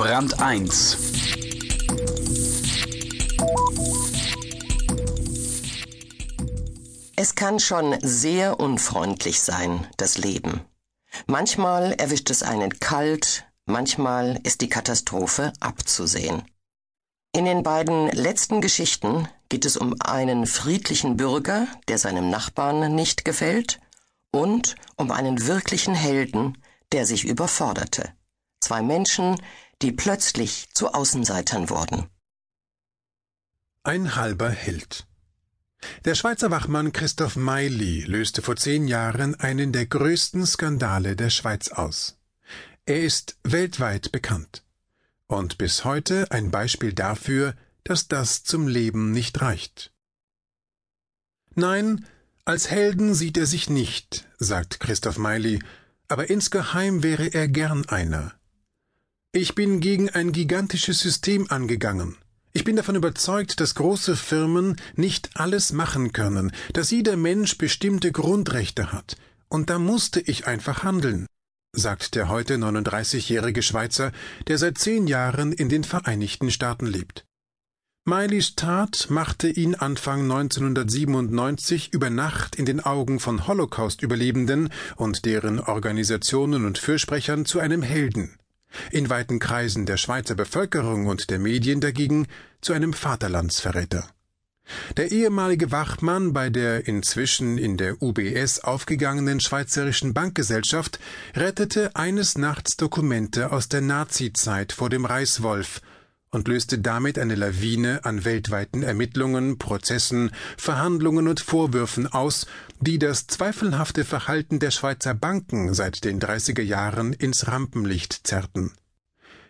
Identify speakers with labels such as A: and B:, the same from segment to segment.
A: Brand 1
B: Es kann schon sehr unfreundlich sein, das Leben. Manchmal erwischt es einen kalt, manchmal ist die Katastrophe abzusehen. In den beiden letzten Geschichten geht es um einen friedlichen Bürger, der seinem Nachbarn nicht gefällt, und um einen wirklichen Helden, der sich überforderte. Zwei Menschen, die plötzlich zu Außenseitern wurden.
C: Ein halber Held. Der Schweizer Wachmann Christoph Meili löste vor zehn Jahren einen der größten Skandale der Schweiz aus. Er ist weltweit bekannt und bis heute ein Beispiel dafür, dass das zum Leben nicht reicht. Nein, als Helden sieht er sich nicht, sagt Christoph Meili, aber insgeheim wäre er gern einer. Ich bin gegen ein gigantisches System angegangen. Ich bin davon überzeugt, dass große Firmen nicht alles machen können, dass jeder Mensch bestimmte Grundrechte hat, und da musste ich einfach handeln, sagt der heute 39-jährige Schweizer, der seit zehn Jahren in den Vereinigten Staaten lebt. Mileys Tat machte ihn Anfang 1997 über Nacht in den Augen von Holocaust-Überlebenden und deren Organisationen und Fürsprechern zu einem Helden in weiten Kreisen der Schweizer Bevölkerung und der Medien dagegen zu einem Vaterlandsverräter. Der ehemalige Wachmann bei der inzwischen in der UBS aufgegangenen Schweizerischen Bankgesellschaft rettete eines Nachts Dokumente aus der Nazizeit vor dem Reißwolf und löste damit eine Lawine an weltweiten Ermittlungen, Prozessen, Verhandlungen und Vorwürfen aus, die das zweifelhafte Verhalten der Schweizer Banken seit den 30er Jahren ins Rampenlicht zerrten.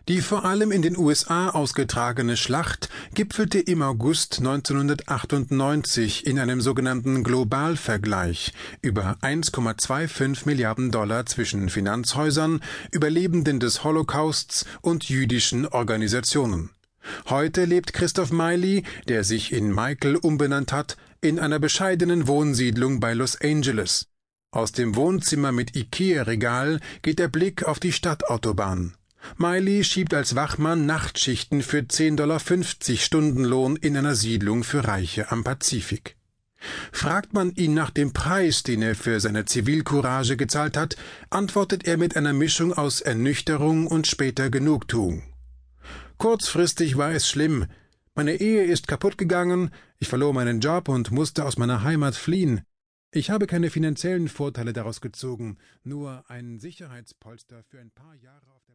C: Die vor allem in den USA ausgetragene Schlacht gipfelte im August 1998 in einem sogenannten Globalvergleich über 1,25 Milliarden Dollar zwischen Finanzhäusern, Überlebenden des Holocausts und jüdischen Organisationen. Heute lebt Christoph Miley, der sich in Michael umbenannt hat, in einer bescheidenen Wohnsiedlung bei Los Angeles. Aus dem Wohnzimmer mit Ikea-Regal geht der Blick auf die Stadtautobahn. Miley schiebt als Wachmann Nachtschichten für 10,50 Dollar Stundenlohn in einer Siedlung für Reiche am Pazifik. Fragt man ihn nach dem Preis, den er für seine Zivilcourage gezahlt hat, antwortet er mit einer Mischung aus Ernüchterung und später Genugtuung. Kurzfristig war es schlimm. Meine Ehe ist kaputt gegangen, ich verlor meinen Job und musste aus meiner Heimat fliehen. Ich habe keine finanziellen Vorteile daraus gezogen, nur ein Sicherheitspolster für ein paar Jahre auf der.